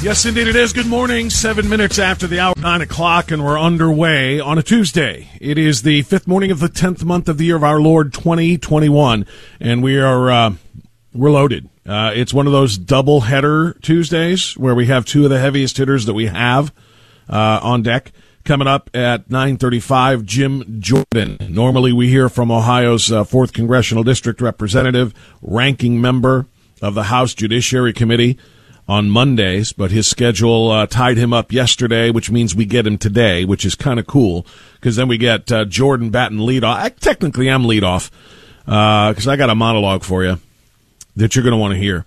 Yes, indeed it is. Good morning. Seven minutes after the hour, nine o'clock, and we're underway on a Tuesday. It is the fifth morning of the tenth month of the year of our Lord 2021, and we are uh, we're loaded. Uh, it's one of those double header Tuesdays where we have two of the heaviest hitters that we have uh, on deck. Coming up at 9:35, Jim Jordan. Normally, we hear from Ohio's uh, fourth congressional district representative, ranking member of the House Judiciary Committee on Mondays, but his schedule uh, tied him up yesterday, which means we get him today, which is kind of cool because then we get uh, Jordan Batten lead off. I technically am lead off because I got a monologue for you that you're going to want to hear.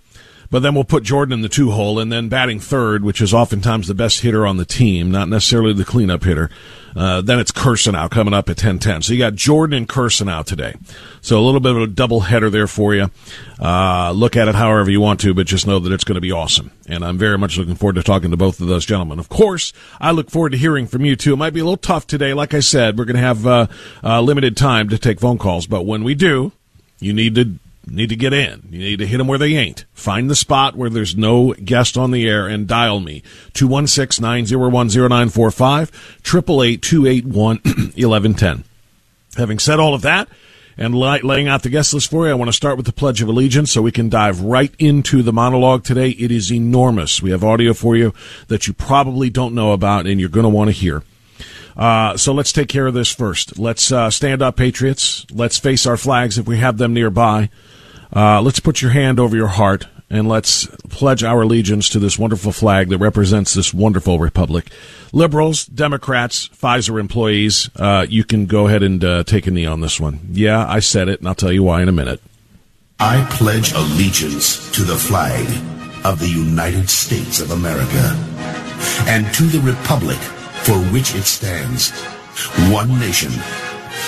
But then we'll put Jordan in the two hole and then batting third, which is oftentimes the best hitter on the team, not necessarily the cleanup hitter. Uh, then it's Kirsanow coming up at 10-10. So you got Jordan and Kirsanow today. So a little bit of a double header there for you. Uh, look at it however you want to, but just know that it's going to be awesome. And I'm very much looking forward to talking to both of those gentlemen. Of course, I look forward to hearing from you too. It might be a little tough today. Like I said, we're going to have uh, uh, limited time to take phone calls, but when we do, you need to need to get in. You need to hit them where they ain't. Find the spot where there's no guest on the air and dial me. 216-901-0945, 888-281-1110. Having said all of that, and laying out the guest list for you, I want to start with the Pledge of Allegiance so we can dive right into the monologue today. It is enormous. We have audio for you that you probably don't know about and you're going to want to hear. Uh, so let's take care of this first. Let's uh, stand up, Patriots. Let's face our flags if we have them nearby. Uh, let's put your hand over your heart and let's pledge our allegiance to this wonderful flag that represents this wonderful republic. Liberals, Democrats, Pfizer employees, uh, you can go ahead and uh, take a knee on this one. Yeah, I said it, and I'll tell you why in a minute. I pledge allegiance to the flag of the United States of America and to the republic for which it stands, one nation,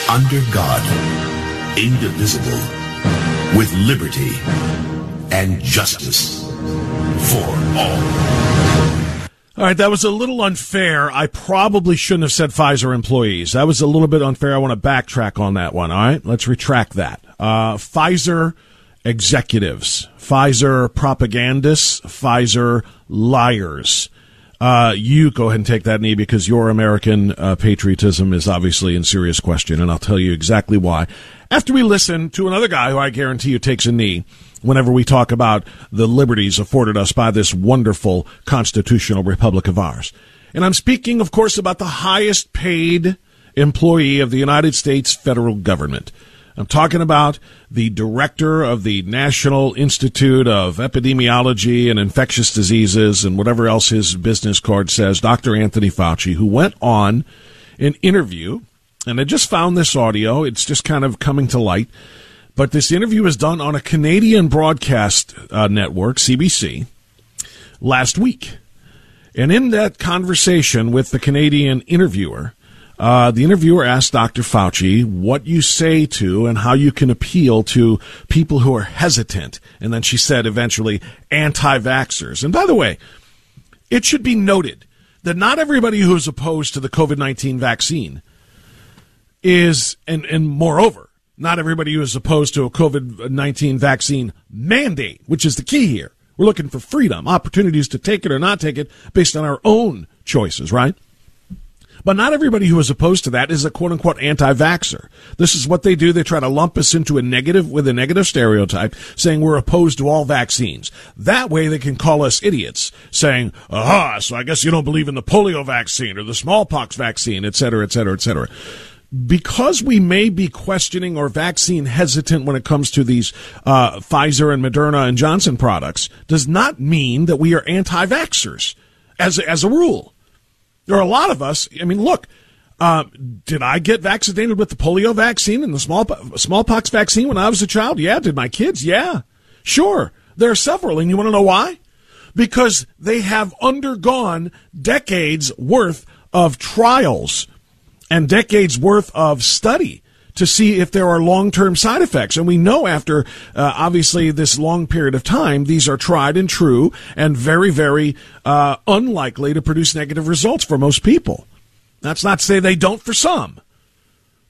under God, indivisible, with liberty and justice for all. All right, that was a little unfair. I probably shouldn't have said Pfizer employees. That was a little bit unfair. I want to backtrack on that one. All right, let's retract that. Uh, Pfizer executives, Pfizer propagandists, Pfizer liars. Uh, you go ahead and take that knee because your American uh, patriotism is obviously in serious question, and I'll tell you exactly why. After we listen to another guy who I guarantee you takes a knee whenever we talk about the liberties afforded us by this wonderful constitutional republic of ours. And I'm speaking, of course, about the highest paid employee of the United States federal government. I'm talking about the director of the National Institute of Epidemiology and Infectious Diseases and whatever else his business card says, Dr. Anthony Fauci, who went on an interview And I just found this audio. It's just kind of coming to light. But this interview was done on a Canadian broadcast uh, network, CBC, last week. And in that conversation with the Canadian interviewer, uh, the interviewer asked Dr. Fauci what you say to and how you can appeal to people who are hesitant. And then she said eventually anti vaxxers. And by the way, it should be noted that not everybody who is opposed to the COVID 19 vaccine is, and, and moreover, not everybody who is opposed to a COVID 19 vaccine mandate, which is the key here. We're looking for freedom, opportunities to take it or not take it based on our own choices, right? But not everybody who is opposed to that is a quote unquote anti vaxxer. This is what they do. They try to lump us into a negative, with a negative stereotype, saying we're opposed to all vaccines. That way they can call us idiots, saying, aha, so I guess you don't believe in the polio vaccine or the smallpox vaccine, et cetera, et cetera, et cetera because we may be questioning or vaccine hesitant when it comes to these uh, Pfizer and Moderna and Johnson products, does not mean that we are anti vaxxers as, as a rule. There are a lot of us. I mean, look, uh, did I get vaccinated with the polio vaccine and the small, smallpox vaccine when I was a child? Yeah. Did my kids? Yeah. Sure. There are several. And you want to know why? Because they have undergone decades worth of trials and decades worth of study to see if there are long-term side effects. And we know after, uh, obviously, this long period of time, these are tried and true and very, very uh, unlikely to produce negative results for most people. That's not to say they don't for some.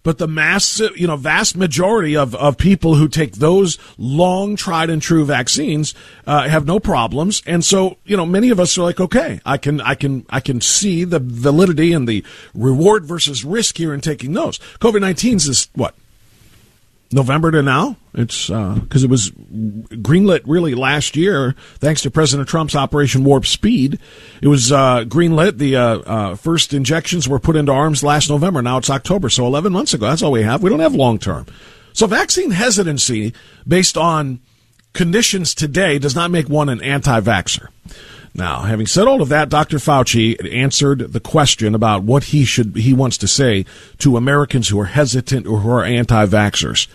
But the mass, you know, vast majority of, of people who take those long tried and true vaccines uh, have no problems, and so you know, many of us are like, okay, I can, I can, I can see the validity and the reward versus risk here in taking those. COVID 19 is what November to now. It's because uh, it was greenlit really last year, thanks to President Trump's Operation Warp Speed. It was uh, greenlit. The uh, uh, first injections were put into arms last November. Now it's October, so 11 months ago. That's all we have. We don't have long term. So vaccine hesitancy based on conditions today does not make one an anti vaxxer. Now, having said all of that, Dr. Fauci answered the question about what he should he wants to say to Americans who are hesitant or who are anti-vaxxers.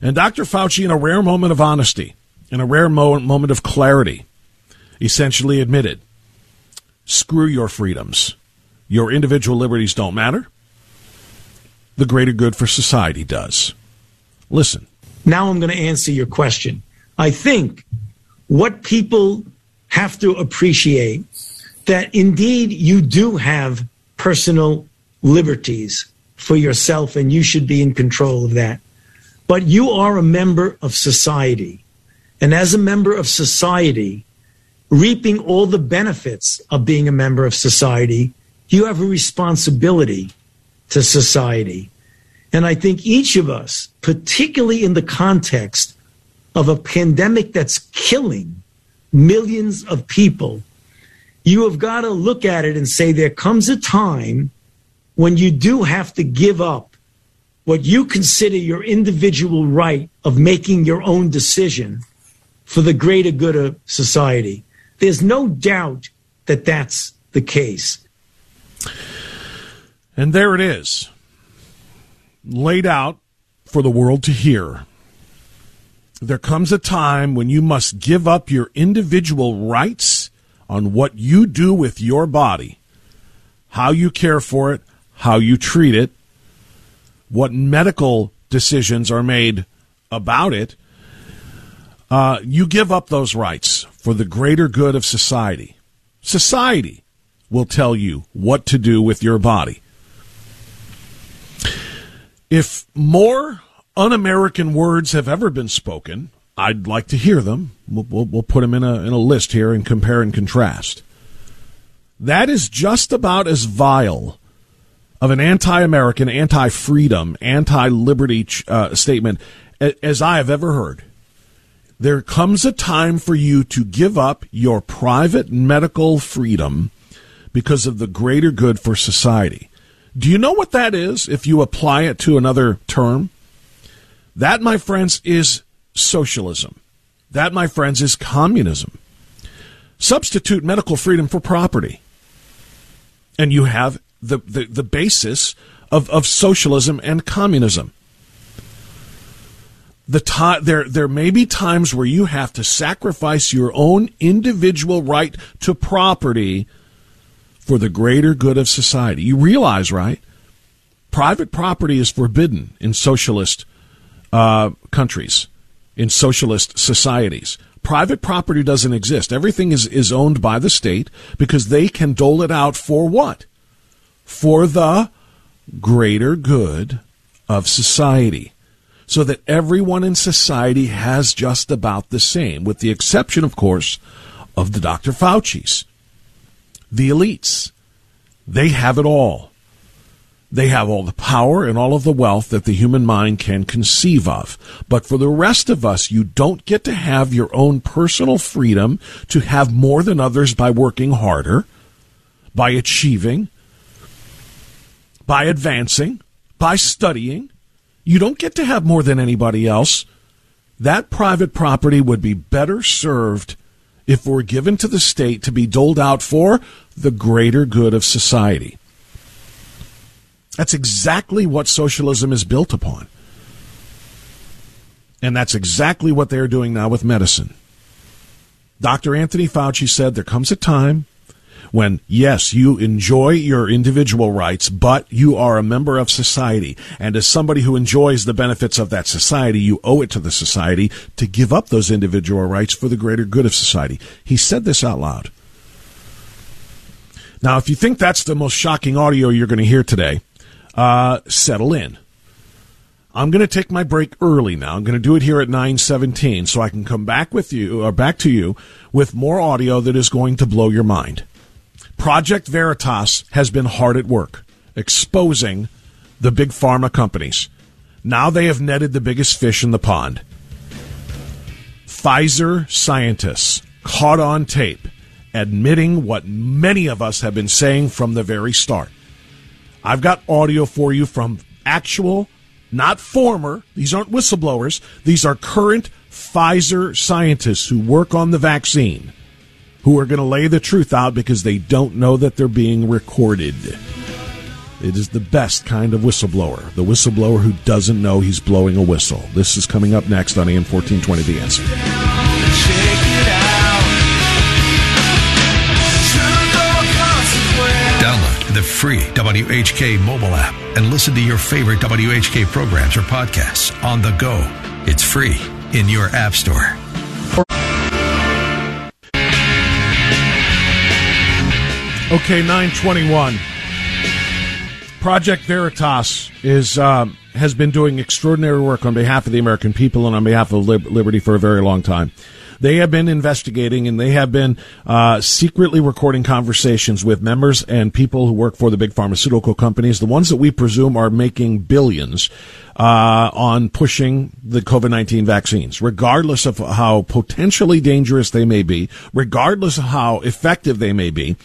And Dr. Fauci, in a rare moment of honesty, in a rare mo- moment of clarity, essentially admitted, "Screw your freedoms. Your individual liberties don't matter. The greater good for society does." Listen. Now I'm going to answer your question. I think what people have to appreciate that indeed you do have personal liberties for yourself and you should be in control of that. But you are a member of society. And as a member of society, reaping all the benefits of being a member of society, you have a responsibility to society. And I think each of us, particularly in the context of a pandemic that's killing millions of people, you have got to look at it and say there comes a time when you do have to give up what you consider your individual right of making your own decision for the greater good of society. There's no doubt that that's the case. And there it is, laid out for the world to hear there comes a time when you must give up your individual rights on what you do with your body, how you care for it, how you treat it, what medical decisions are made about it. Uh, you give up those rights for the greater good of society. Society will tell you what to do with your body. If more un American words have ever been spoken, I'd like to hear them. We'll, we'll, we'll, put them in a, in a list here and compare and contrast. That is just about as vile of an anti American, anti freedom, anti liberty uh, statement as I have ever heard. There comes a time for you to give up your private medical freedom because of the greater good for society. Do you know what that is if you apply it to another term? That, my friends, is socialism. That, my friends, is communism. Substitute medical freedom for property. And you have the, the, the basis of, of socialism and communism. The there there may be times where you have to sacrifice your own individual right to property for the greater good of society. You realize, right? Private property is forbidden in socialist uh, countries, in socialist societies. Private property doesn't exist. Everything is, is owned by the state because they can dole it out for what? For the greater good of society. So that everyone in society has just about the same, with the exception, of course, of the Dr. Fauci's. The elites. They have it all. They have all the power and all of the wealth that the human mind can conceive of. But for the rest of us, you don't get to have your own personal freedom to have more than others by working harder, by achieving, by advancing, by studying. You don't get to have more than anybody else. That private property would be better served if were given to the state to be doled out for the greater good of society. That's exactly what socialism is built upon. And that's exactly what they're doing now with medicine. Dr. Anthony Fauci said there comes a time when, yes, you enjoy your individual rights, but you are a member of society. And as somebody who enjoys the benefits of that society, you owe it to the society to give up those individual rights for the greater good of society. He said this out loud. Now, if you think that's the most shocking audio you're going to hear today, uh, settle in. I'm going to take my break early now. I'm going to do it here at 9:17 so I can come back with you or back to you with more audio that is going to blow your mind. Project Veritas has been hard at work exposing the big pharma companies. Now they have netted the biggest fish in the pond. Pfizer scientists caught on tape admitting what many of us have been saying from the very start. I've got audio for you from actual, not former, these aren't whistleblowers, these are current Pfizer scientists who work on the vaccine who are going to lay the truth out because they don't know that they're being recorded. It is the best kind of whistleblower, the whistleblower who doesn't know he's blowing a whistle. This is coming up next on AM 1420 The Answer. The free WHK mobile app and listen to your favorite WHK programs or podcasts on the go. It's free in your app store. Okay, 921. Project Veritas is um, has been doing extraordinary work on behalf of the American people and on behalf of lib- liberty for a very long time. They have been investigating and they have been uh, secretly recording conversations with members and people who work for the big pharmaceutical companies, the ones that we presume are making billions uh, on pushing the COVID 19 vaccines, regardless of how potentially dangerous they may be, regardless of how effective they may be.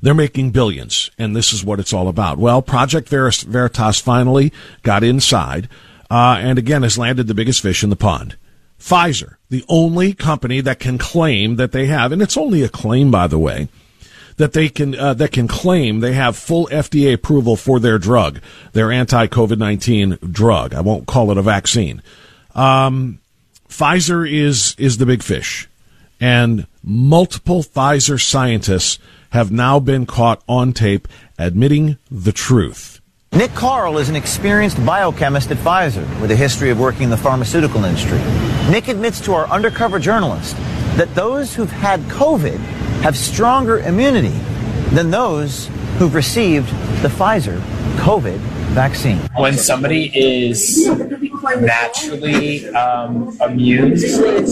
They're making billions, and this is what it's all about. Well, Project Veritas finally got inside, uh, and again has landed the biggest fish in the pond. Pfizer, the only company that can claim that they have, and it's only a claim, by the way, that they can uh, that can claim they have full FDA approval for their drug, their anti COVID nineteen drug. I won't call it a vaccine. Um, Pfizer is is the big fish, and multiple Pfizer scientists have now been caught on tape admitting the truth. Nick Karl is an experienced biochemist at Pfizer with a history of working in the pharmaceutical industry. Nick admits to our undercover journalist that those who've had COVID have stronger immunity than those who've received the Pfizer COVID vaccine. When somebody is naturally um, immune,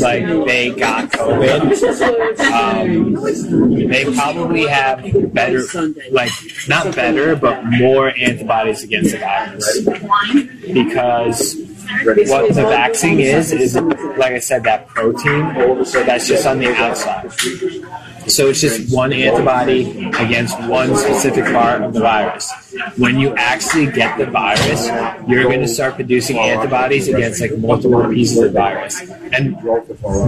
like they got COVID, um, they probably have better, like not better, but more antibodies against the virus because what the vaccine is is like I said that protein that's just on the outside. So it's just one antibody against one specific part of the virus. When you actually get the virus, you're going to start producing antibodies against like multiple pieces of virus, and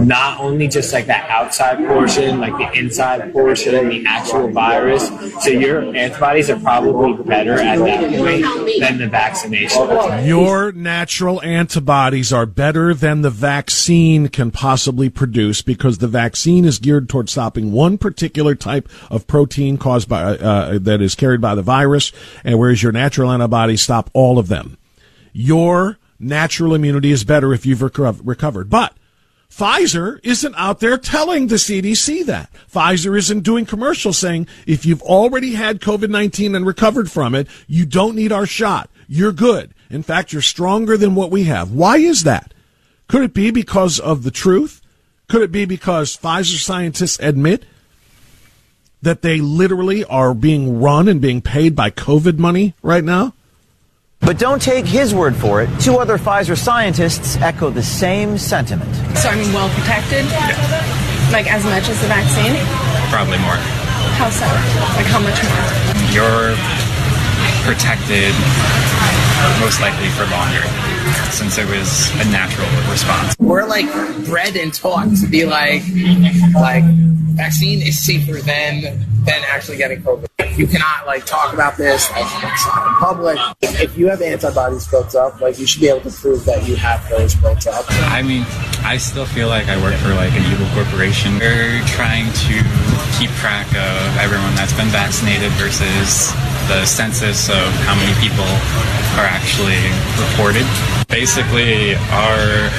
not only just like that outside portion, like the inside portion, the actual virus. So your antibodies are probably better at that point than the vaccination. Your natural antibodies are better than the vaccine can possibly produce because the vaccine is geared towards stopping one particular type of protein caused by uh, that is carried by the virus, and whereas your natural antibodies stop all of them. Your natural immunity is better if you've reco- recovered, but. Pfizer isn't out there telling the CDC that. Pfizer isn't doing commercials saying if you've already had COVID-19 and recovered from it, you don't need our shot. You're good. In fact, you're stronger than what we have. Why is that? Could it be because of the truth? Could it be because Pfizer scientists admit that they literally are being run and being paid by COVID money right now? But don't take his word for it. Two other Pfizer scientists echo the same sentiment. So I'm well protected? Like as much as the vaccine? Probably more. How so? Like how much more? You're protected most likely for longer since it was a natural response. We're like bred and taught to be like like vaccine is safer than than actually getting COVID. You cannot like talk about this in public. If you have antibodies built up, like you should be able to prove that you have those built up. I mean, I still feel like I work for like an evil corporation. We're trying to keep track of everyone that's been vaccinated versus the census of how many people are actually reported. Basically, our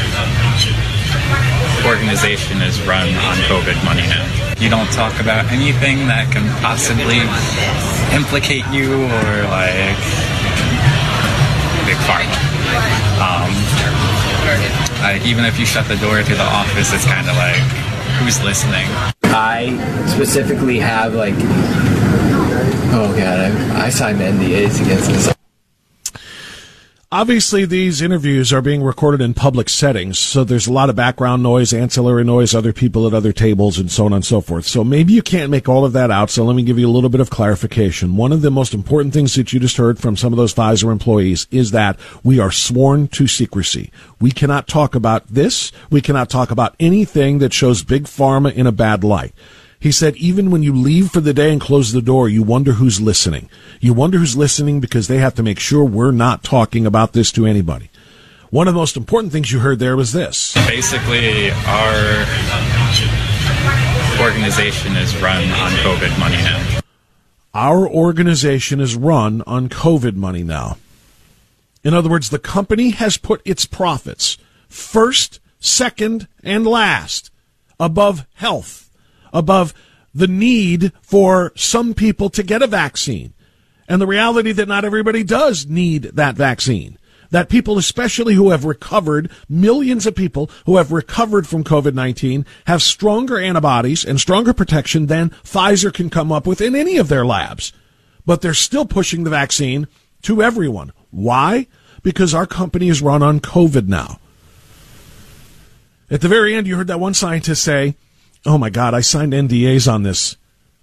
organization is run on COVID money now. You don't talk about anything that can possibly implicate you or like big pharma. Um, I, even if you shut the door to the office, it's kind of like who's listening. I specifically have like, oh god, I, I signed NDAs against this. Obviously, these interviews are being recorded in public settings, so there's a lot of background noise, ancillary noise, other people at other tables, and so on and so forth. So maybe you can't make all of that out, so let me give you a little bit of clarification. One of the most important things that you just heard from some of those Pfizer employees is that we are sworn to secrecy. We cannot talk about this. We cannot talk about anything that shows Big Pharma in a bad light. He said, even when you leave for the day and close the door, you wonder who's listening. You wonder who's listening because they have to make sure we're not talking about this to anybody. One of the most important things you heard there was this. Basically, our organization is run on COVID money now. Our organization is run on COVID money now. In other words, the company has put its profits first, second, and last above health, above the need for some people to get a vaccine, and the reality that not everybody does need that vaccine. That people, especially who have recovered, millions of people who have recovered from COVID-19 have stronger antibodies and stronger protection than Pfizer can come up with in any of their labs. But they're still pushing the vaccine to everyone. Why? Because our company is run on COVID now. At the very end, you heard that one scientist say, Oh my God, I signed NDAs on this.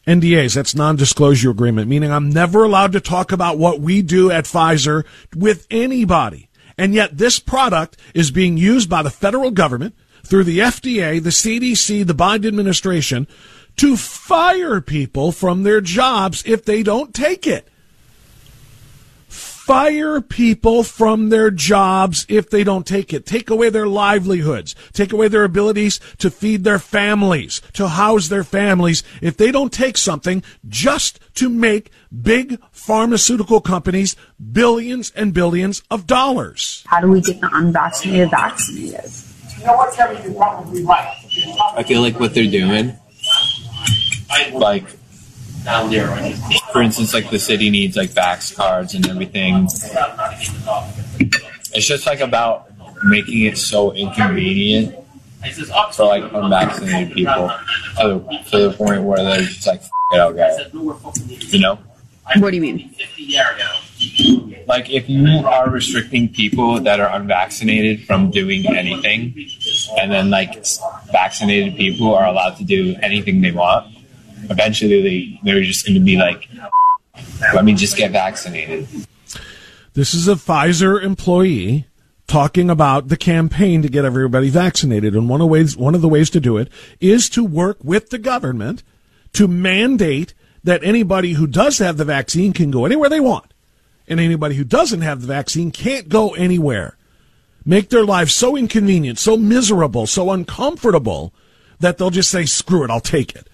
NDAs, that's non-disclosure agreement, meaning I'm never allowed to talk about what we do at Pfizer with anybody. And yet this product is being used by the federal government through the FDA, the CDC, the Biden administration to fire people from their jobs if they don't take it. Fire people from their jobs if they don't take it. Take away their livelihoods. Take away their abilities to feed their families, to house their families if they don't take something just to make big pharmaceutical companies billions and billions of dollars. How do we get the unvaccinated vaccinated? You know what, Kevin? You're probably right. I feel like what they're doing, like, for instance, like the city needs like vax cards and everything. It's just like about making it so inconvenient for like unvaccinated people to, to the point where they're just like, "F- it, I'll get it. You know? What do you mean? Like if you are restricting people that are unvaccinated from doing anything, and then like vaccinated people are allowed to do anything they want, eventually they, they're just going to be like, Let me just get vaccinated. This is a Pfizer employee talking about the campaign to get everybody vaccinated. And one of, ways, one of the ways to do it is to work with the government to mandate that anybody who does have the vaccine can go anywhere they want. And anybody who doesn't have the vaccine can't go anywhere. Make their lives so inconvenient, so miserable, so uncomfortable that they'll just say, screw it, I'll take it.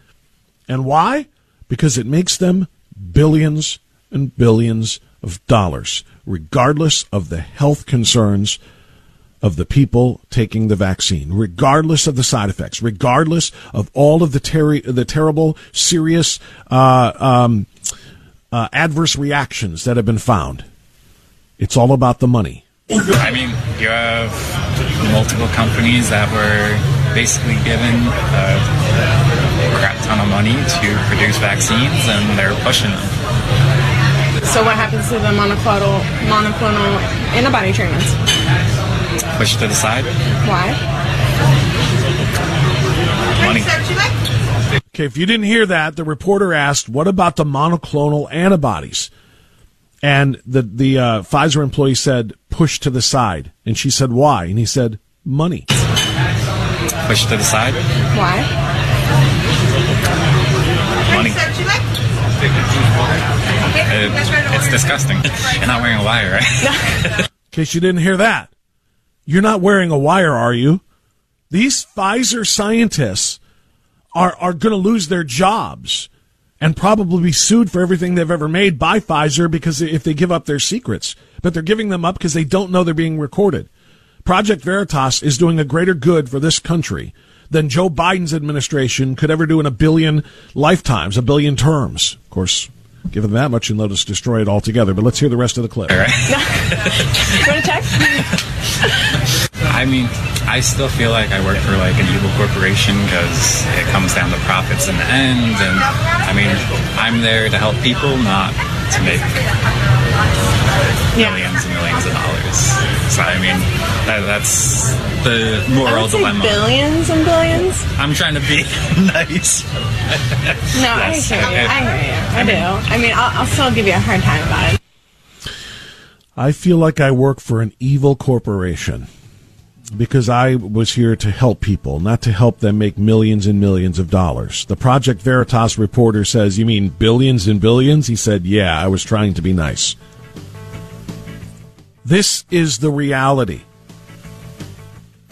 And why? Because it makes them billions and billions of dollars, regardless of the health concerns of the people taking the vaccine, regardless of the side effects, regardless of all of the ter- the terrible, serious uh, um, uh, adverse reactions that have been found. It's all about the money. I mean, you have multiple companies that were basically given crap ton of money to produce vaccines, and they're pushing them. So what happens to the monoclonal monoclonal antibody treatments? Push to the side. Why? Money. Okay, if you didn't hear that, the reporter asked, "What about the monoclonal antibodies?" And the the uh, Pfizer employee said, "Push to the side." And she said, "Why?" And he said, "Money." Push to the side. Why? It- it's disgusting. You're not wearing a wire, right? In case you didn't hear that, you're not wearing a wire, are you? These Pfizer scientists are are going to lose their jobs and probably be sued for everything they've ever made by Pfizer because if they give up their secrets, but they're giving them up because they don't know they're being recorded. Project Veritas is doing a greater good for this country than Joe Biden's administration could ever do in a billion lifetimes, a billion terms. Of course, give them that much and let us destroy it altogether. But let's hear the rest of the clip. All right. you want to check? I mean, I still feel like I work for like an evil corporation because it comes down to profits in the end, and I mean, I'm there to help people, not to make millions and millions of dollars. So I mean, that, that's the I moral would say dilemma. billions and billions. I'm trying to be nice. No, Yes. I hear you. It- I hear you. I, I do. mean- I mean, I'll, I'll still give you a hard time about it. I feel like I work for an evil corporation because I was here to help people, not to help them make millions and millions of dollars. The Project Veritas reporter says, You mean billions and billions? He said, Yeah, I was trying to be nice. This is the reality.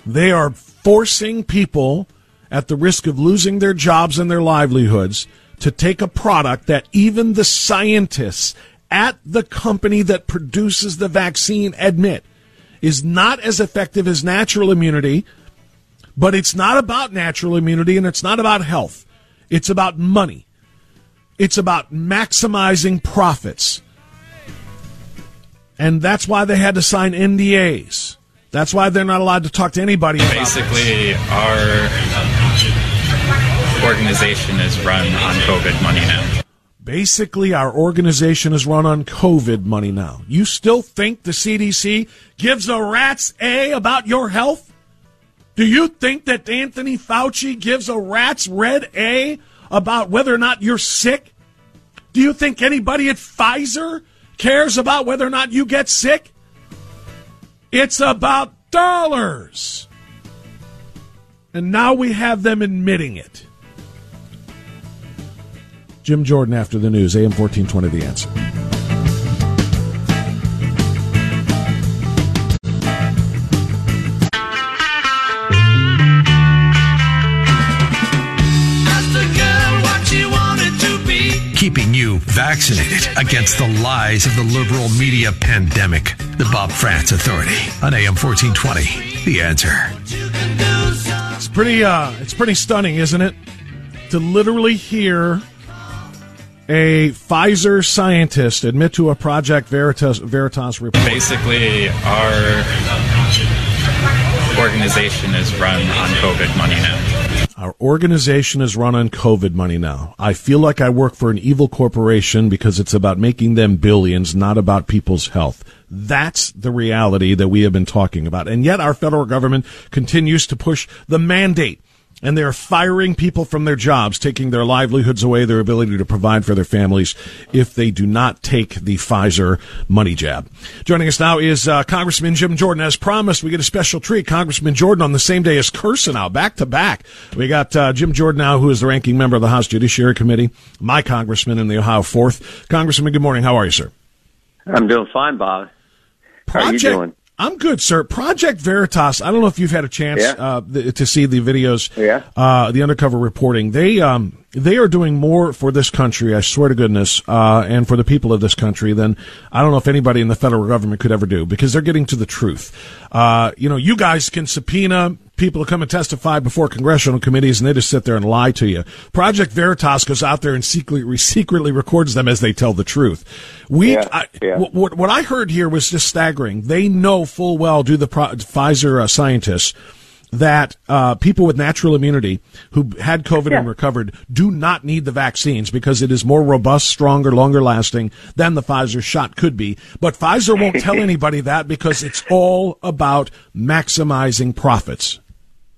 They are forcing people at the risk of losing their jobs and their livelihoods to take a product that even the scientists at the company that produces the vaccine admit is not as effective as natural immunity, but it's not about natural immunity and it's not about health. It's about money. It's about maximizing profits. And that's why they had to sign NDAs. That's why they're not allowed to talk to anybody. Basically, our organization is run on COVID money now. Basically, our organization is run on COVID money now. You still think the CDC gives a rat's A about your health? Do you think that Anthony Fauci gives a rat's red A about whether or not you're sick? Do you think anybody at Pfizer cares about whether or not you get sick? It's about dollars. And now we have them admitting it. Jim Jordan after the news, AM 1420, The Answer. Vaccinated against the lies of the liberal media pandemic. The Bob Frantz Authority on AM 1420. The answer. It's pretty uh it's pretty stunning, isn't it? To literally hear a Pfizer scientist admit to a Project Veritas Veritas report. Basically, our organization is run on COVID money now. Our organization is run on COVID money now. I feel like I work for an evil corporation because it's about making them billions, not about people's health. That's the reality that we have been talking about. And yet our federal government continues to push the mandate and they're firing people from their jobs, taking their livelihoods away, their ability to provide for their families if they do not take the Pfizer money jab. Joining us now is uh, Congressman Jim Jordan. As promised, we get a special treat. Congressman Jordan on the same day as Kirsanow, back to back. We got uh, Jim Jordan now, who is the ranking member of the House Judiciary Committee, my congressman in the Ohio 4th. Congressman, good morning. How are you, sir? I'm doing fine, Bob. How are you doing? I'm good, sir. Project Veritas. I don't know if you've had a chance Yeah. uh, th- to see the videos, Yeah. uh, the undercover reporting. They um, they are doing more for this country. I swear to goodness, uh, and for the people of this country than I don't know if anybody in the federal government could ever do because they're getting to the truth. Uh, you know, you guys can subpoena people to come and testify before congressional committees, and they just sit there and lie to you. Project Veritas goes out there and secretly secretly records them as they tell the truth. We, Yeah, I, yeah. wh- what, what I heard here was just staggering. They know full well, do the pro- Pfizer uh, scientists, that uh, people with natural immunity who had COVID and recovered do not need the vaccines because it is more robust, stronger, longer lasting than the Pfizer shot could be. But Pfizer won't tell anybody that because it's all about maximizing profits.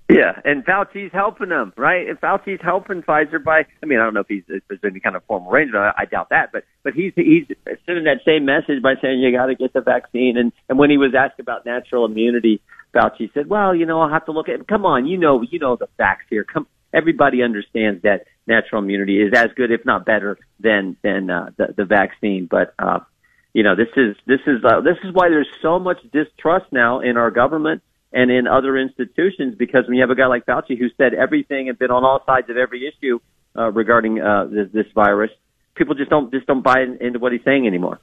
Yeah, and Fauci's helping them, right? And Fauci's helping Pfizer by. I mean, I don't know if he's if there's any kind of formal arrangement. I, I doubt that, but but he's he's sending that same message by saying you got to get the vaccine. And and when he was asked about natural immunity, Fauci said, "Well, you know, I'll have to look at. Come on, you know, you know the facts here. Come, everybody understands that natural immunity is as good, if not better, than than uh, the the vaccine. But uh, you know, this is this is uh, this is why there's so much distrust now in our government and in other institutions because when you have a guy like Fauci who said everything and been on all sides of every issue uh, regarding uh, this, this virus, people just don't just don't buy into what he's saying anymore.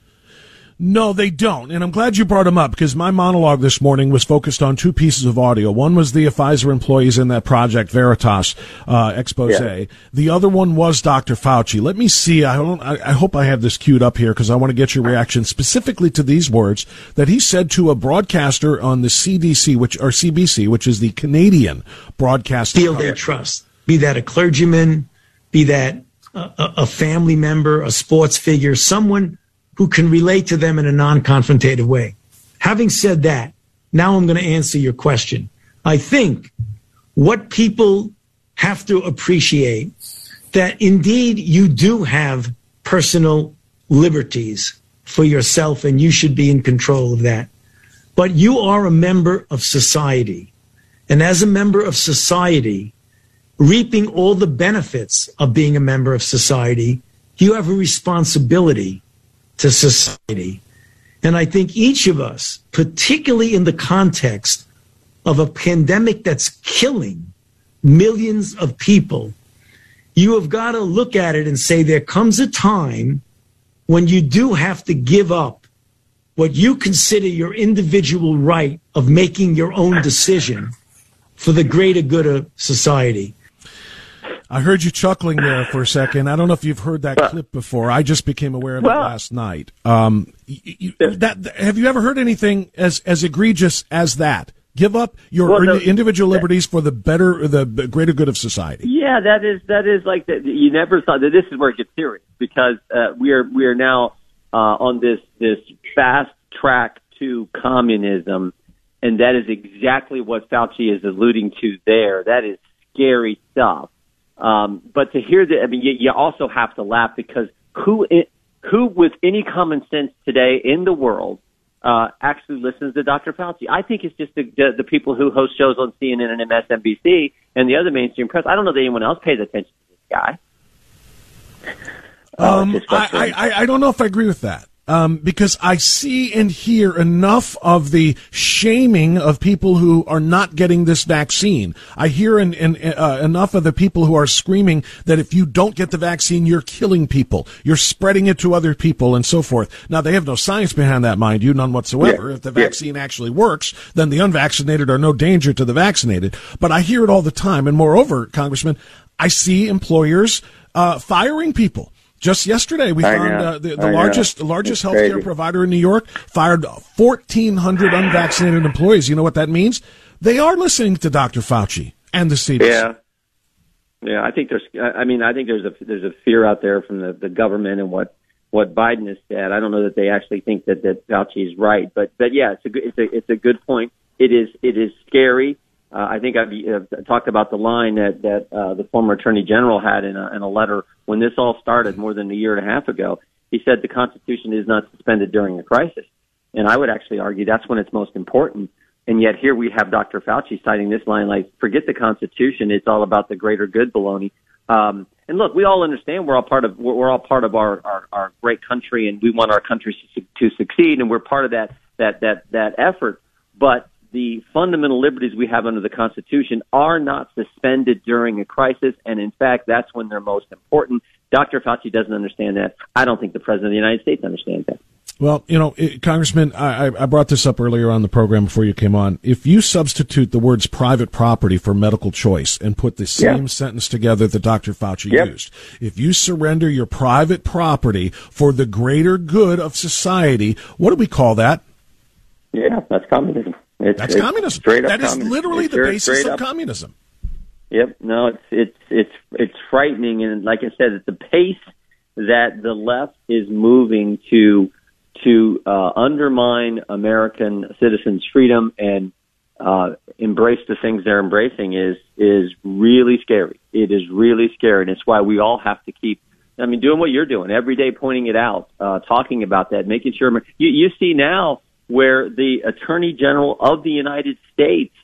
No, they don't. And I'm glad you brought them up because my monologue this morning was focused on two pieces of audio. One was the Pfizer employees in that Project Veritas uh, expose. Yeah. The other one was Dr. Fauci. Let me see. I, don't, I, I hope I have this queued up here because I want to get your reaction specifically to these words that he said to a broadcaster on the CDC, which or CBC, which is the Canadian broadcasting. feel their trust. Be that a clergyman, be that a, a a family member, a sports figure, someone who can relate to them in a non-confrontative way. Having said that, now I'm going to answer your question. I think what people have to appreciate that indeed you do have personal liberties for yourself and you should be in control of that. But you are a member of society. And as a member of society, reaping all the benefits of being a member of society, you have a responsibility to society. And I think each of us, particularly in the context of a pandemic that's killing millions of people, you have got to look at it and say there comes a time when you do have to give up what you consider your individual right of making your own decision for the greater good of society. I heard you chuckling there for a second. I don't know if you've heard that clip before. I just became aware of it last night. Um, y- y- that, have you ever heard anything as as egregious as that? Give up your Well, indi- individual liberties for the better, the greater good of society. Yeah, that is that is like that. You never thought that this is where it gets serious because uh, we are we are now uh, on this this fast track to communism, and that is exactly what Fauci is alluding to there. That is scary stuff. Um, but to hear that, I mean, you, you also have to laugh because who i- who with any common sense today in the world uh, actually listens to Dr. Fauci. I think it's just the, the, the people who host shows on CNN and MSNBC and the other mainstream press. I don't know that anyone else pays attention to this guy. Um, I, I, I don't know if I agree with that. Um, because I see and hear enough of the shaming of people who are not getting this vaccine. I hear uh, enough of the people who are screaming that if you don't get the vaccine, you're killing people. You're spreading it to other people and so forth. Now, they have no science behind that, mind you, none whatsoever. Yeah. If the Yeah. vaccine actually works, then the unvaccinated are no danger to the vaccinated. But I hear it all the time. And moreover, Congressman, I see employers uh, firing people. Just yesterday, we I found uh, the, the I know. largest largest It's healthcare crazy. provider in New York fired 1,400 unvaccinated employees. You know what that means? They are listening to Dr. Fauci and the CDC. Yeah. Yeah, I think there's. I mean, I think there's a there's a fear out there from the, the government and what what Biden has said. I don't know that they actually think that that Fauci is right, but but yeah, it's a good it's a it's a good point. It is it is scary. Uh, I think I've talked about the line that that uh, the former Attorney General had in a, in a letter when this all started more than a year and a half ago. He said the Constitution is not suspended during a crisis, and I would actually argue that's when it's most important. And yet here we have Dr. Fauci citing this line like, "Forget the Constitution; it's all about the greater good." Baloney. Um, and look, we all understand we're all part of we're, we're all part of our, our our great country, and we want our country to, to succeed, and we're part of that that that that effort. But the fundamental liberties we have under the Constitution are not suspended during a crisis, and in fact, that's when they're most important. Dr. Fauci doesn't understand that. I don't think the President of the United States understands that. Well, you know, Congressman, I, I brought this up earlier on the program before you came on. If you substitute the words private property for medical choice and put the same Yeah. sentence together that Dr. Fauci Yep. used, if you surrender your private property for the greater good of society, what do we call that? Yeah, that's communism. It's, That's it's communism. Straight up That is communism. literally It's the basis of communism. Yep. No, it's it's it's it's frightening, and like I said, at the pace that the left is moving to to uh, undermine American citizens' freedom and uh, embrace the things they're embracing is is really scary. It is really scary, and it's why we all have to keep. I mean, doing what you're doing every day, pointing it out, uh, talking about that, making sure. You, you see now where the Attorney General of the United States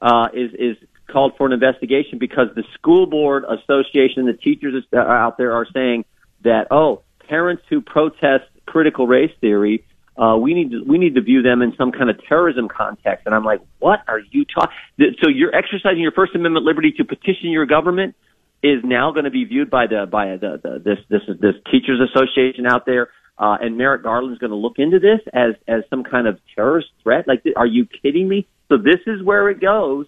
uh, is is called for an investigation because the school board association, the teachers out there are saying that oh, parents who protest critical race theory, uh, we need to we need to view them in some kind of terrorism context. And I'm like, what are you talking? So you're exercising your First Amendment liberty to petition your government is now going to be viewed by the by the, the this this this teachers association out there. Uh, and Merrick Garland's going to look into this as as some kind of terrorist threat. Like, are you kidding me? So this is where it goes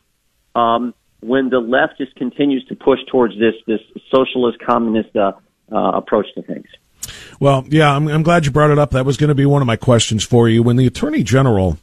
um, when the left just continues to push towards this this socialist communist uh, uh, approach to things. Well, yeah, I'm, I'm glad you brought it up. That was going to be one of my questions for you. When the Attorney General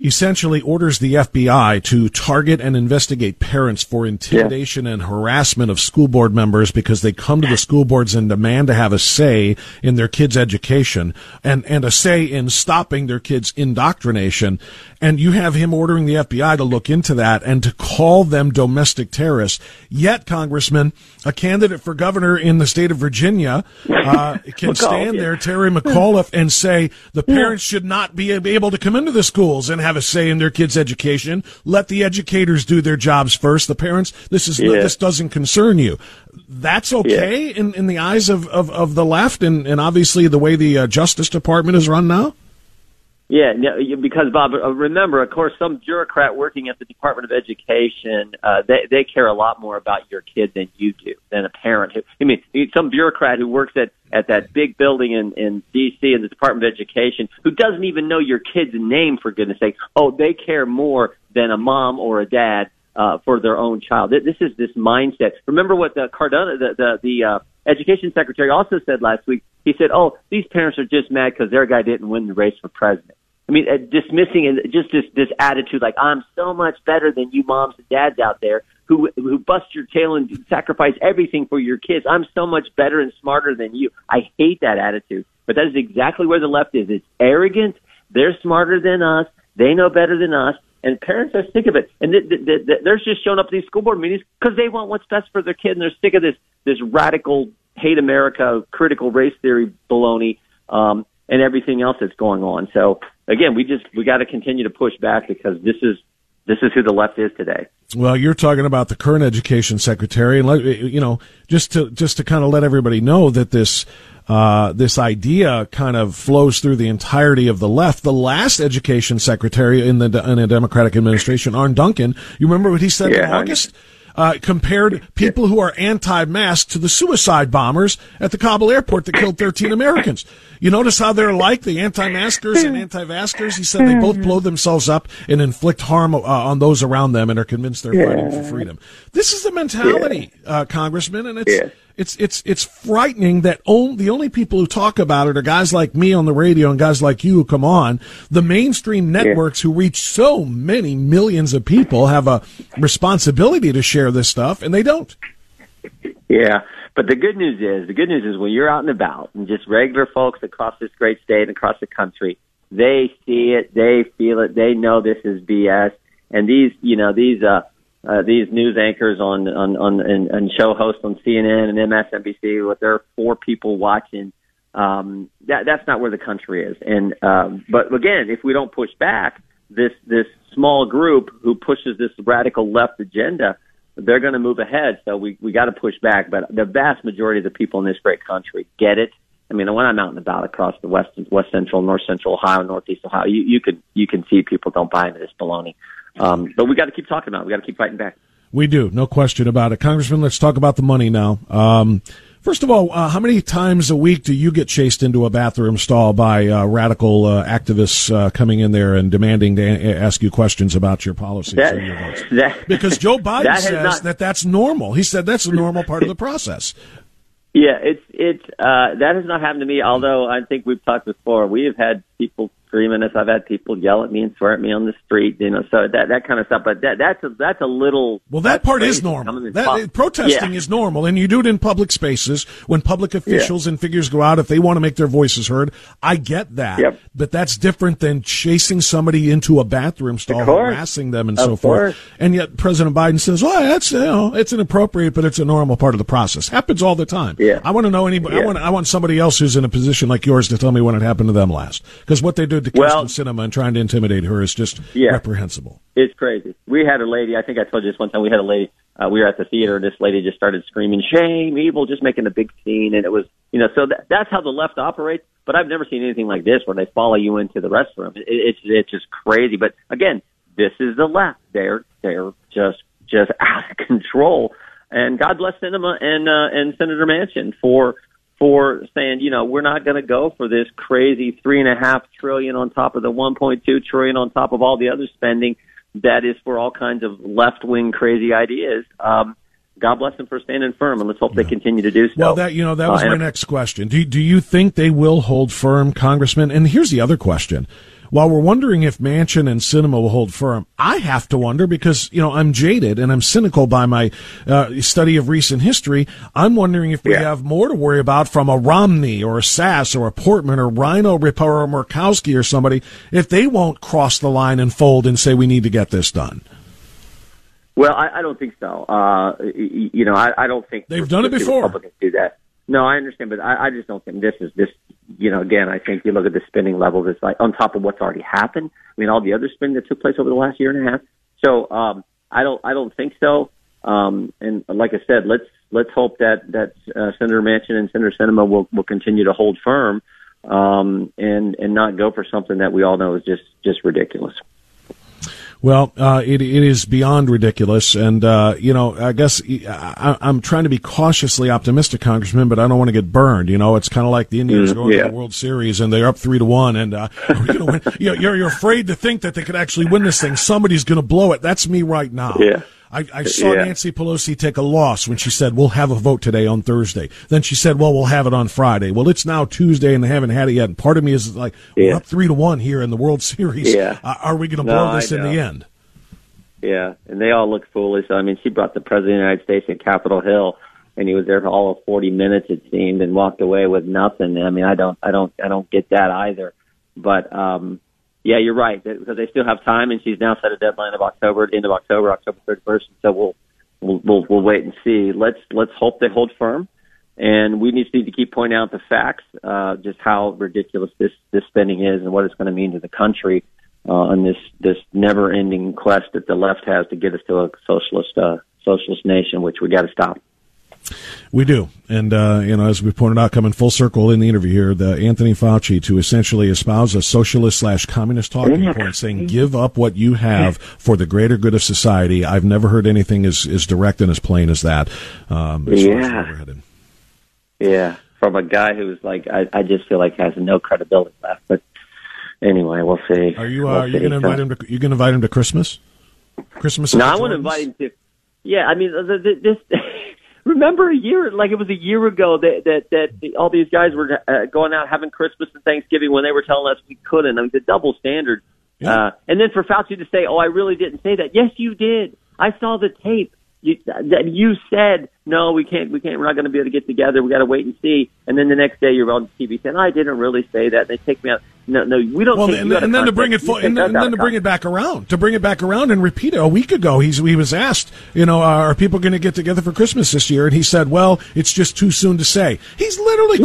essentially orders the FBI to target and investigate parents for intimidation and harassment of school board members because they come to the school boards and demand to have a say in their kids' education and, and a say in stopping their kids' indoctrination. And you have him ordering the FBI to look into that and to call them domestic terrorists. Yet, Congressman, a candidate for governor in the state of Virginia uh, can stand there, Terry McAuliffe, and say the parents should not be able to come into the schools and have a say in their kids' education. Let the educators do their jobs first. The parents, this is Yeah. this doesn't concern you. That's okay in, in the eyes of, of, of the left and, and obviously the way the uh, Justice Department is run now. Yeah, because Bob, uh, remember, of course, some bureaucrat working at the Department of Education, uh, they they care a lot more about your kid than you do, than a parent. I mean, some bureaucrat who works at at that big building in in D.C. in the Department of Education, who doesn't even know your kid's name, for goodness sake. Oh, they care more than a mom or a dad uh, for their own child. This is this mindset. Remember what the Cardona, the the, the uh, education secretary, also said last week. He said, "Oh, these parents are just mad because their guy didn't win the race for president." I mean, uh, dismissing and just this this attitude like I'm so much better than you moms and dads out there who who bust your tail and sacrifice everything for your kids. I'm so much better and smarter than you. I hate that attitude, but that is exactly where the left is. It's arrogant. They're smarter than us. They know better than us. And parents are sick of it, and th- th- th- th- they're just showing up at these school board meetings because they want what's best for their kid, and they're sick of this this radical hate America, critical race theory baloney. Um, and everything else that's going on. So again, we just we got to continue to push back because this is this is who the left is today. Well, you're talking about the current education secretary, and let, you know, just to just to kind of let everybody know that this uh, this idea kind of flows through the entirety of the left. The last education secretary in the in a Democratic administration, Arne Duncan, you remember what he said in Yeah, I- August? Uh, compared people who are anti-mask to the suicide bombers at the Kabul airport that killed 13 Americans. You notice how they're like the anti-maskers and anti-vaxxers? He said they both blow themselves up and inflict harm uh, on those around them and are convinced they're fighting for freedom. This is the mentality, uh, Congressman, and it's Yeah. It's it's it's frightening that on, the only people who talk about it are guys like me on the radio and guys like you who come on. The mainstream networks who reach so many millions of people have a responsibility to share this stuff, and they don't. Yeah, but the good news is the good news is when you're out and about and just regular folks across this great state and across the country, they see it, they feel it, they know this is BS, and these you know these uh, uh these news anchors on on on and, and show hosts on CNN and MSNBC with their four people watching um, that that's not where the country is. And um, but again, if we don't push back, this this small group who pushes this radical left agenda, they're going to move ahead. So we we got to push back. But the vast majority of the people in this great country get it. I mean, when I'm out and about across the west, west central, north central Ohio, northeast Ohio, you, you can you can see people don't buy into this baloney. Um, but we got to keep talking about it. We got to keep fighting back. We do, no question about it, Congressman. Let's talk about the money now. Um, First of all, uh, how many times a week do you get chased into a bathroom stall by uh, radical uh, activists uh, coming in there and demanding to a- ask you questions about your policies that, your votes? That, because Joe Biden that says not, that that's normal. He said that's a normal part of the process. Yeah, it's it's uh, that has not happened to me. Although I think we've talked before, we have had people screaming us. I've had people yell at me and swear at me on the street. You know, so that that kind of stuff. But that that's a, that's a little. Well, that part is normal. That, protesting yeah. is normal, and you do it in public spaces when public officials yeah. and figures go out if they want to make their voices heard. I get that, yep. but that's different than chasing somebody into a bathroom stall, harassing them, and of so course. forth. And yet President Biden says, "Well, that's you know, it's inappropriate, but it's a normal part of the process. Happens all the time." Yeah. I want to know anybody. Yeah. I want I want somebody else who's in a position like yours to tell me when it happened to them last, because what they did to well, Kyrsten Sinema and trying to intimidate her is just yeah. reprehensible. It's crazy. We had a lady. I think I told you this one time. We had a lady. Uh, we were at the theater. and This lady just started screaming, "Shame, evil!" Just making a big scene, and it was, you know, so that, that's how the left operates. But I've never seen anything like this where they follow you into the restroom. It, it's it's just crazy. But again, this is the left. They're they're just just out of control. And God bless Sinema and uh, and Senator Manchin for for saying, you know, we're not going to go for this crazy three and a half trillion on top of the 1.2 trillion on top of all the other spending that is for all kinds of left wing crazy ideas. Um, God bless them for standing firm, and let's hope yeah. they continue to do so. Well, that you know that was uh, my next question. Do do you think they will hold firm, Congressman? And here's the other question: while we're wondering if Manchin and Sinema will hold firm, I have to wonder because, you know, I'm jaded and I'm cynical by my uh, study of recent history. I'm wondering if we yeah. have more to worry about from a Romney or a Sasse or a Portman or Rhino or Murkowski or somebody if they won't cross the line and fold and say we need to get this done. Well, I, I don't think so. Uh, you know, I, I don't think they've done it before. Republicans do that. No, I understand, but I, I just don't think this is this. You know, again, I think you look at the spending levels. It's like on top of what's already happened. I mean, all the other spending that took place over the last year and a half. So um, I don't, I don't think so. Um, and like I said, let's let's hope that that uh, Senator Manchin and Senator Sinema will will continue to hold firm um, and and not go for something that we all know is just just ridiculous. Well, uh, it it is beyond ridiculous, and uh, you know, I guess I, am trying to be cautiously optimistic, Congressman, but I don't want to get burned. You know, it's kind of like the Indians mm, going yeah. to the World Series and they're up three to one, and uh, you're, you're afraid to think that they could actually win this thing. Somebody's going to blow it. That's me right now. Yeah. I, I saw yeah. Nancy Pelosi take a loss when she said, we'll have a vote today on Thursday. Then she said, well, we'll have it on Friday. Well, it's now Tuesday and they haven't had it yet. And part of me is like, yeah. we're up three to one here in the World Series. Yeah. Uh, are we going to no, blow this in the end? Yeah. And they all look foolish. I mean, she brought the President of the United States to Capitol Hill and he was there for all of 40 minutes, it seemed, and walked away with nothing. I mean, I don't, I don't, I don't get that either. But, um, yeah, you're right because they still have time, and she's now set a deadline of October, end of October, October 31st. So we'll we'll, we'll, we'll wait and see. Let's let's hope they hold firm, and we just need to keep pointing out the facts, uh, just how ridiculous this this spending is, and what it's going to mean to the country uh, on this this never-ending quest that the left has to get us to a socialist uh, socialist nation, which we got to stop. We do, and uh, you know, as we pointed out, coming full circle in the interview here, the Anthony Fauci to essentially espouse a socialist slash communist talking point, saying, "Give up what you have for the greater good of society." I've never heard anything as, as direct and as plain as that. Um, as Yeah. Yeah, from a guy who's like, I, I just feel like has no credibility left. But anyway, we'll see. Are you uh, We'll are you going to invite him to you going to invite him to Christmas? Christmas. No, I want to invite him to. Yeah, I mean, this. Remember a year, like it was a year ago that that that the, all these guys were uh, going out having Christmas and Thanksgiving when they were telling us we couldn't. I mean, the double standard. Uh, and then for Fauci to say, "Oh, I really didn't say that." Yes, you did. I saw the tape. You, that you said no, we can't, we can't, we're not going to be able to get together. We got to wait and see. And then the next day you're on the TV saying, I didn't really say that. They take me out. No, no, we don't. Well, take and, you and then to bring it, fo- and, then- and then to bring it back around, to bring it back around and repeat it. A week ago, he's he was asked, you know, are people going to get together for Christmas this year? And he said, well, it's just too soon to say. He's literally,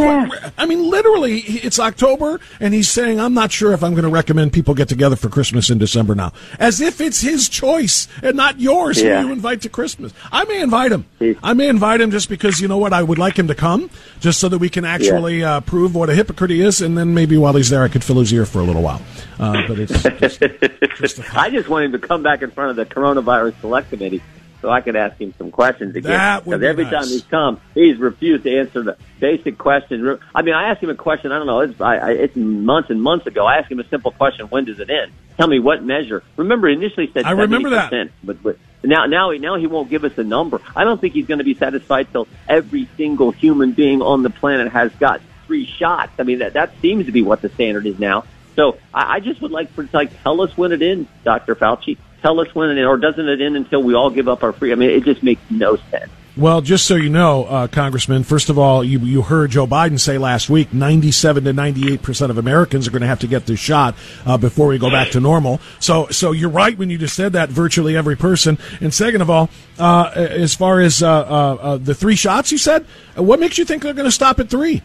I mean, literally, it's October, and he's saying, I'm not sure if I'm going to recommend people get together for Christmas in December now, as if it's his choice and not yours Yeah. who you invite to Christmas. I may invite him. I may invite him just because you know what, I would like him to come, just so that we can actually uh, prove what a hypocrite he is, and then maybe while he's there, I could fill his ear for a little while. Uh, but it's I just want him to come back in front of the coronavirus select committee so I could ask him some questions again. Because every nice. time he's come, he's refused to answer the basic questions. I mean, I asked him a question. I don't know. It's, I, I, it's months and months ago. I asked him a simple question: When does it end? Tell me what measure. Remember, he initially said I remember that. But, but now, now, he, now he won't give us a number. I don't think he's going to be satisfied till every single human being on the planet has got three shots. I mean, that that seems to be what the standard is now. So I, I just would like for like tell us when it ends, Dr. Fauci. Tell us when it ends, or doesn't it end until we all give up our free? I mean, it just makes no sense. Well, just so you know, uh, Congressman, first of all, you, you heard Joe Biden say last week 97 to 98 percent of Americans are going to have to get this shot uh, before we go back to normal. So, so you're right when you just said that, virtually every person. And second of all, uh, as far as uh, uh, uh, the three shots you said, what makes you think they're going to stop at three?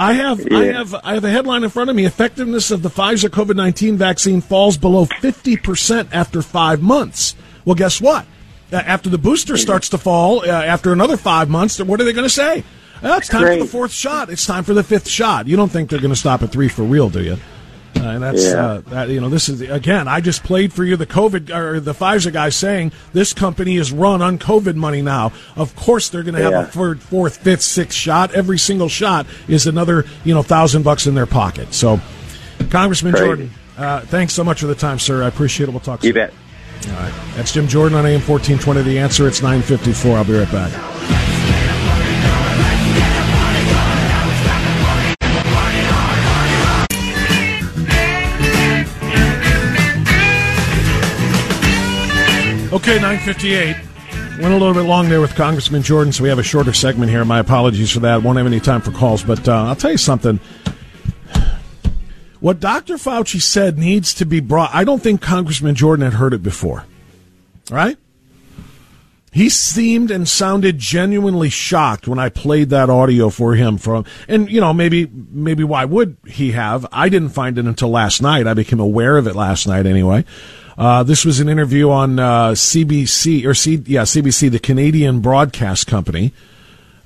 I have, I have, I have a headline in front of me. Effectiveness of the Pfizer COVID nineteen vaccine falls below fifty percent after five months. Well, guess what? Uh, After the booster starts to fall, uh, after another five months, what are they going to say? Well, it's time for the fourth shot. It's time for the fifth shot. You don't think they're going to stop at three for real, do you? Uh, and that's Yeah. uh, that, you know this is again. I just played for you the COVID or the Pfizer guy saying this company is run on COVID money now. Of course they're going to have Yeah. a third, fourth, fifth, sixth shot. Every single shot is another you know thousand bucks in their pocket. So, Congressman Crazy. Jordan, uh, thanks so much for the time, sir. I appreciate it. We'll talk. You soon. bet. All right, that's Jim Jordan on AM fourteen twenty. The answer. It's nine fifty four. I'll be right back. Okay, 958. Went a little bit long there with Congressman Jordan, so we have a shorter segment here. My apologies for that. Won't have any time for calls, but uh, I'll tell you something. What Dr. Fauci said needs to be brought. I don't think Congressman Jordan had heard it before. Right? He seemed and sounded genuinely shocked when I played that audio for him from and you know maybe maybe why would he have I didn't find it until last night I became aware of it last night anyway uh, this was an interview on uh, CBC or C, yeah CBC the Canadian broadcast company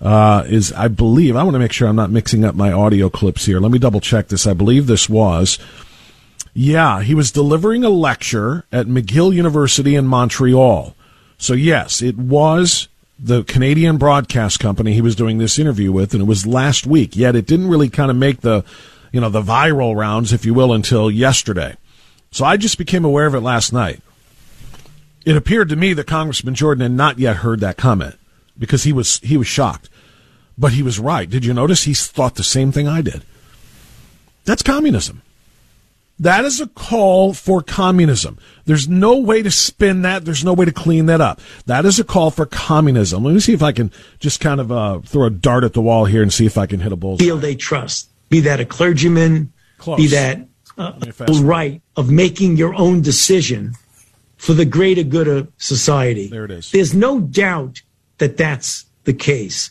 uh, is I believe I want to make sure I'm not mixing up my audio clips here let me double check this I believe this was yeah, he was delivering a lecture at McGill University in Montreal. So, yes, it was the Canadian broadcast company he was doing this interview with, and it was last week. Yet it didn't really kind of make the, you know, the viral rounds, if you will, until yesterday. So I just became aware of it last night. It appeared to me that Congressman Jordan had not yet heard that comment because he was he was shocked. But he was right. Did you notice he thought the same thing I did? That's communism. That is a call for communism. There's no way to spin that. There's no way to clean that up. That is a call for communism. Let me see if I can just kind of uh, throw a dart at the wall here and see if I can hit a bullseye. feel they trust. Be that a clergyman, Close. be that uh, right of making your own decision for the greater good of society. There it is. There's no doubt that that's the case.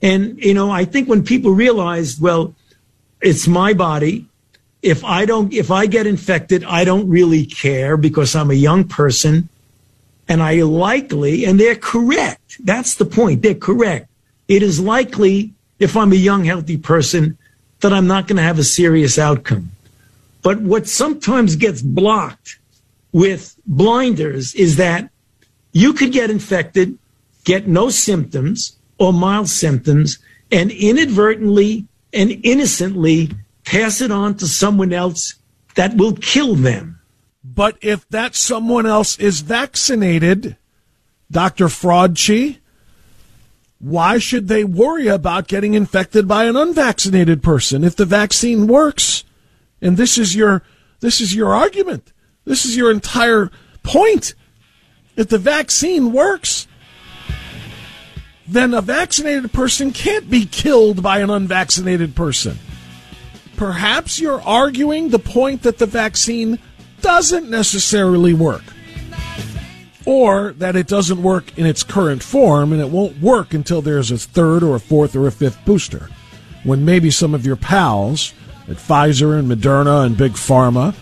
And, you know, I think when people realize, well, it's my body. If I don't, if I get infected, I don't really care because I'm a young person and I likely, and they're correct. That's the point. They're correct. It is likely if I'm a young, healthy person that I'm not going to have a serious outcome. But what sometimes gets blocked with blinders is that you could get infected, get no symptoms or mild symptoms, and inadvertently and innocently pass it on to someone else that will kill them. But if that someone else is vaccinated, Dr. Fraudchi, why should they worry about getting infected by an unvaccinated person if the vaccine works? And this is your this is your argument. This is your entire point. If the vaccine works, then a vaccinated person can't be killed by an unvaccinated person. Perhaps you're arguing the point that the vaccine doesn't necessarily work, or that it doesn't work in its current form and it won't work until there's a third or a fourth or a fifth booster, when maybe some of your pals at Pfizer and Moderna and Big Pharma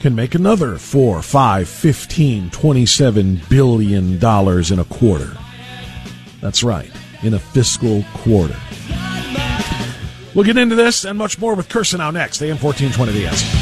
can make another four, five, fifteen, twenty-seven billion dollars in a quarter. That's right, in a fiscal quarter. We'll get into this and much more with Kirsanow next. AM 1420 The Answer.